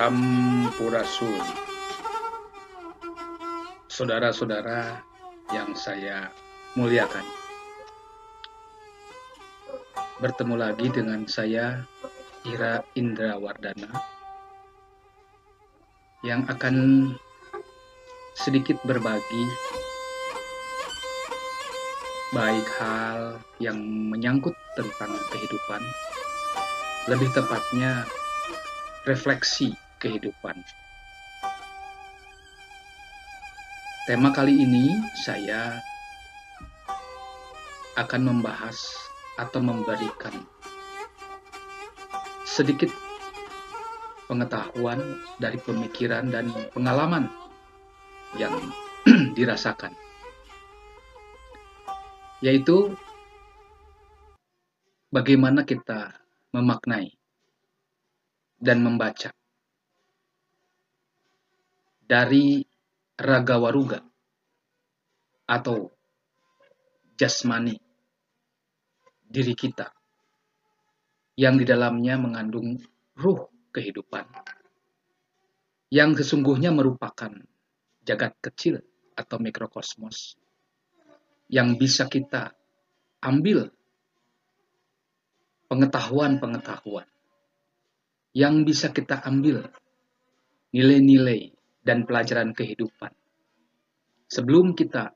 Sampurasun. Saudara-saudara yang saya muliakan. Bertemu lagi dengan saya Ira Indra Wardana yang akan sedikit berbagi baik hal yang menyangkut tentang kehidupan, lebih tepatnya refleksi kehidupan. Tema kali ini saya akan membahas atau memberikan sedikit pengetahuan dari pemikiran dan pengalaman yang dirasakan, yaitu bagaimana kita memaknai dan membaca dari raga waruga atau jasmani diri kita yang di dalamnya mengandung ruh kehidupan yang sesungguhnya merupakan jagat kecil atau mikrokosmos yang bisa kita ambil pengetahuan-pengetahuan yang bisa kita ambil nilai-nilai dan pelajaran kehidupan. Sebelum kita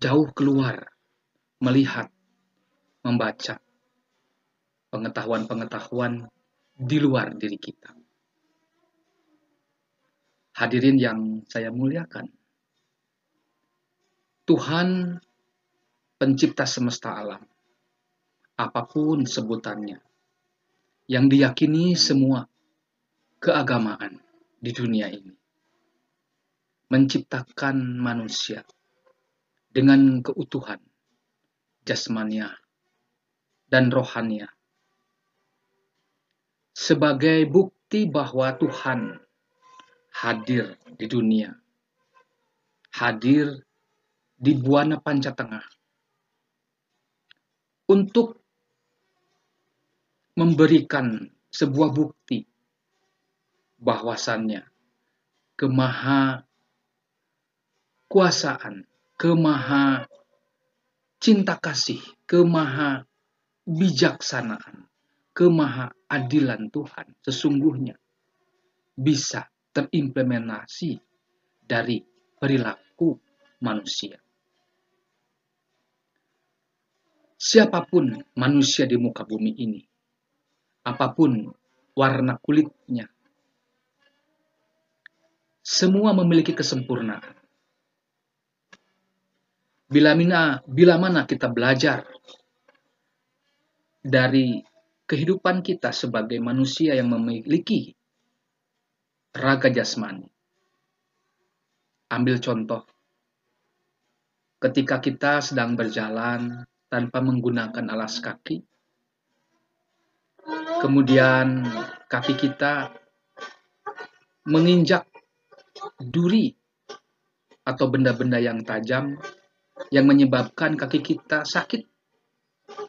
jauh keluar melihat, membaca pengetahuan-pengetahuan di luar diri kita. Hadirin yang saya muliakan, Tuhan pencipta semesta alam, apa pun sebutannya, yang diyakini semua keagamaan di dunia ini menciptakan manusia dengan keutuhan jasmania dan rohania. Sebagai bukti bahwa Tuhan hadir di dunia, hadir di Buana Panca Tengah untuk memberikan sebuah bukti bahwasannya kemaha kekuasaan, kemaha cinta kasih, kemaha bijaksanaan, kemaha adilan Tuhan sesungguhnya bisa terimplementasi dari perilaku manusia. Siapa pun manusia di muka bumi ini, apa pun warna kulitnya, semua memiliki kesempurnaan. Bila mana, bila mana kita belajar dari kehidupan kita sebagai manusia yang memiliki raga jasmani. Ambil contoh, ketika kita sedang berjalan tanpa menggunakan alas kaki, kemudian kaki kita menginjak duri atau benda-benda yang tajam yang menyebabkan kaki kita sakit,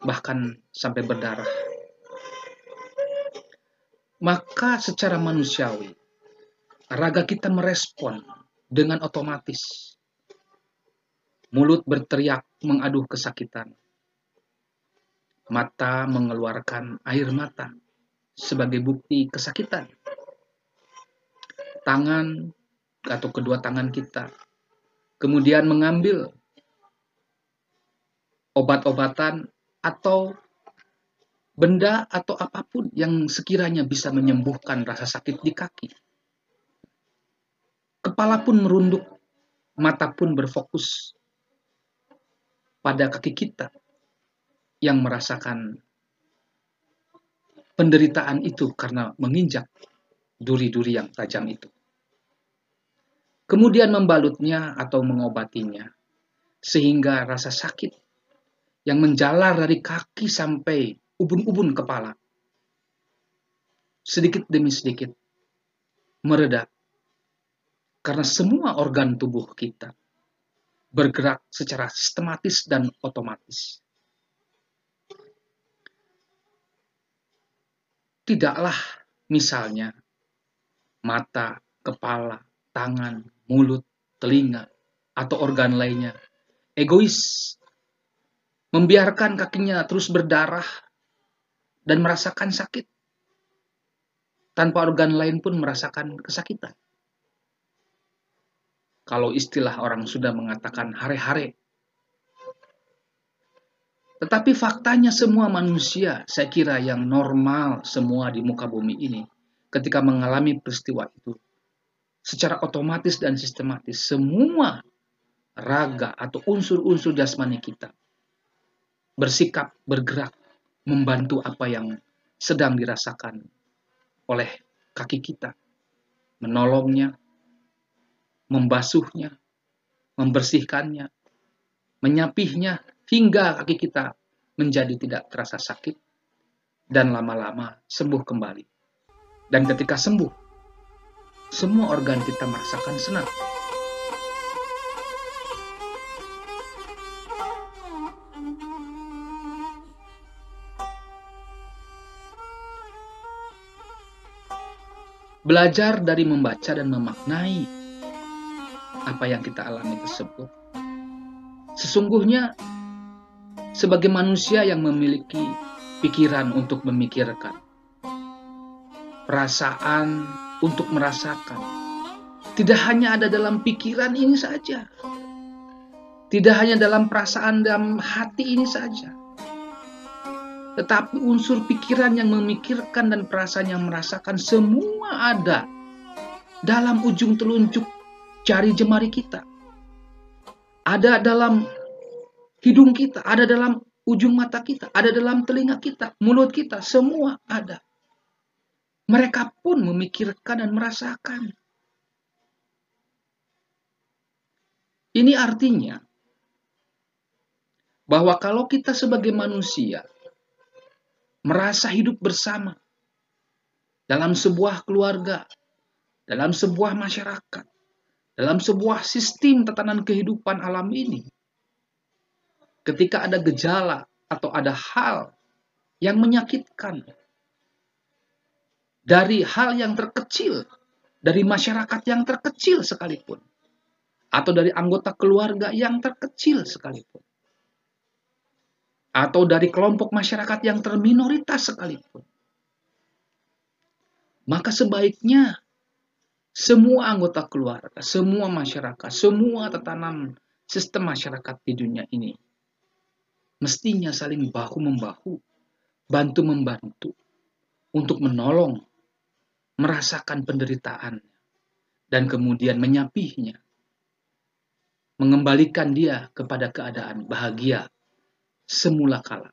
bahkan sampai berdarah. Maka secara manusiawi, raga kita merespon dengan otomatis. Mulut berteriak mengaduh kesakitan. Mata mengeluarkan air mata sebagai bukti kesakitan. Tangan atau kedua tangan kita kemudian mengambil obat-obatan atau benda atau apa pun yang sekiranya bisa menyembuhkan rasa sakit di kaki. Kepala pun merunduk, mata pun berfokus pada kaki kita yang merasakan penderitaan itu karena menginjak duri-duri yang tajam itu. Kemudian membalutnya atau mengobatinya sehingga rasa sakit yang menjalar dari kaki sampai ubun-ubun kepala sedikit demi sedikit mereda karena semua organ tubuh kita bergerak secara sistematis dan otomatis. Tidaklah misalnya mata, kepala, tangan, mulut, telinga, atau organ lainnya egois, membiarkan kakinya terus berdarah dan merasakan sakit, tanpa organ lain pun merasakan kesakitan. Kalau istilah orang sudah mengatakan hare-hare. Tetapi faktanya semua manusia, saya kira yang normal semua di muka bumi ini, ketika mengalami peristiwa itu, secara otomatis dan sistematis, semua raga atau unsur-unsur jasmani kita bersikap, bergerak, membantu apa yang sedang dirasakan oleh kaki kita, menolongnya, membasuhnya, membersihkannya, menyapihnya hingga kaki kita menjadi tidak terasa sakit dan lama-lama sembuh kembali. Dan ketika sembuh, semua organ kita merasakan senang. Belajar dari membaca dan memaknai apa yang kita alami tersebut. Sesungguhnya sebagai manusia yang memiliki pikiran untuk memikirkan, perasaan untuk merasakan, tidak hanya ada dalam pikiran ini saja, tidak hanya dalam perasaan dalam hati ini saja, tetapi unsur pikiran yang memikirkan dan perasaan yang merasakan semua ada dalam ujung telunjuk jari jemari kita. Ada dalam hidung kita, ada dalam ujung mata kita, ada dalam telinga kita, mulut kita, semua ada. Mereka pun memikirkan dan merasakan. Ini artinya bahwa kalau kita sebagai manusia merasa hidup bersama dalam sebuah keluarga, dalam sebuah masyarakat, dalam sebuah sistem tatanan kehidupan alam ini, ketika ada gejala atau ada hal yang menyakitkan dari hal yang terkecil, dari masyarakat yang terkecil sekalipun, atau dari anggota keluarga yang terkecil sekalipun, atau dari kelompok masyarakat yang terminoritas sekalipun, maka sebaiknya semua anggota keluarga, semua masyarakat, semua tatanan sistem masyarakat di dunia ini mestinya saling bahu-membahu, bantu-membantu untuk menolong, merasakan penderitaan, dan kemudian menyapihnya, mengembalikan dia kepada keadaan bahagia semula kala.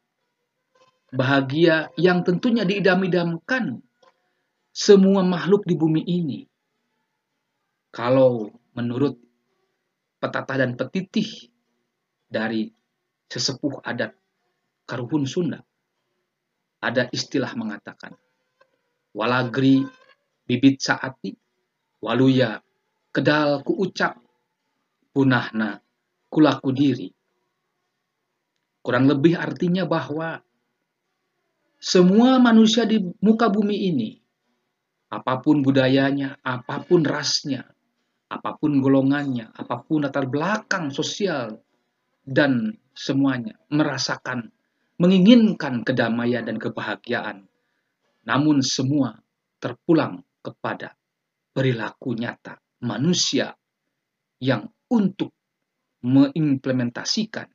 Bahagia yang tentunya diidam-idamkan semua makhluk di bumi ini kalau menurut petata dan petitih dari sesepuh adat Karuhun Sunda, ada istilah mengatakan, walagri bibit saati, waluya kedal ku ucap, punahna kulaku diri. Kurang lebih artinya bahwa semua manusia di muka bumi ini, apa pun budayanya, apa pun rasnya, apa pun golongannya, apa pun latar belakang sosial, dan semuanya merasakan, menginginkan kedamaian dan kebahagiaan. Namun semua terpulang kepada perilaku nyata manusia yang untuk mengimplementasikan,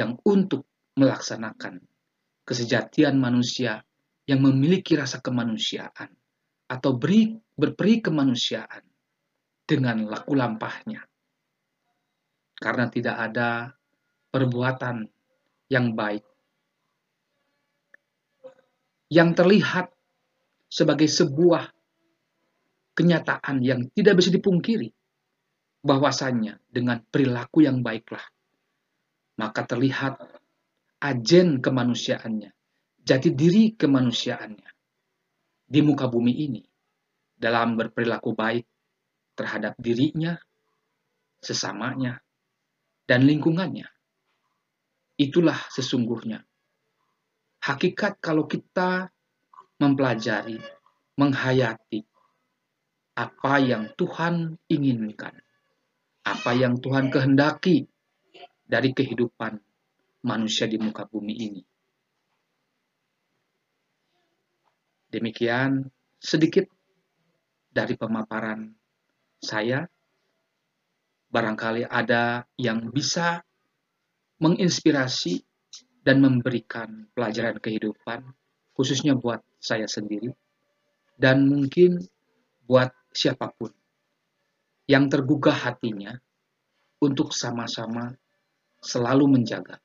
yang untuk melaksanakan kesejatian manusia yang memiliki rasa kemanusiaan atau beri, berperi kemanusiaan dengan laku lampahnya. Karena tidak ada perbuatan yang baik. Yang terlihat sebagai sebuah kenyataan yang tidak bisa dipungkiri. Bahwasannya dengan perilaku yang baiklah, maka terlihat ajen kemanusiaannya jati diri kemanusiaannya di muka bumi ini dalam berperilaku baik terhadap dirinya, sesamanya, dan lingkungannya. Itulah sesungguhnya hakikat kalau kita mempelajari, menghayati apa yang Tuhan inginkan, apa yang Tuhan kehendaki dari kehidupan manusia di muka bumi ini. Demikian sedikit dari pemaparan saya. Barangkali ada yang bisa menginspirasi dan memberikan pelajaran kehidupan, khususnya buat saya sendiri, dan mungkin buat siapa pun yang tergugah hatinya untuk sama-sama selalu menjaga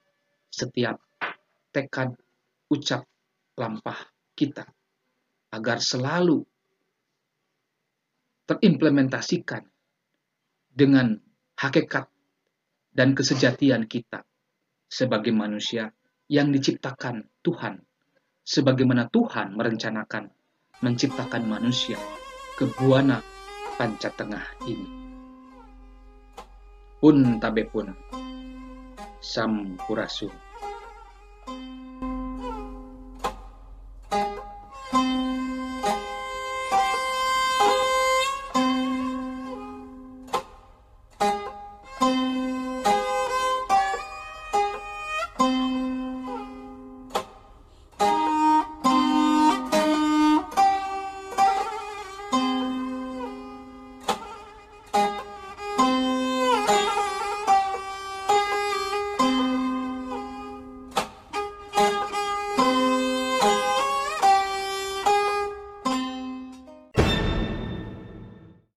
setiap tekad ucap lampah kita agar selalu terimplementasikan dengan hakikat dan kesejatian kita sebagai manusia yang diciptakan Tuhan sebagaimana Tuhan merencanakan menciptakan manusia ke buana panca tengah ini. Pun tabe pun sampurasun.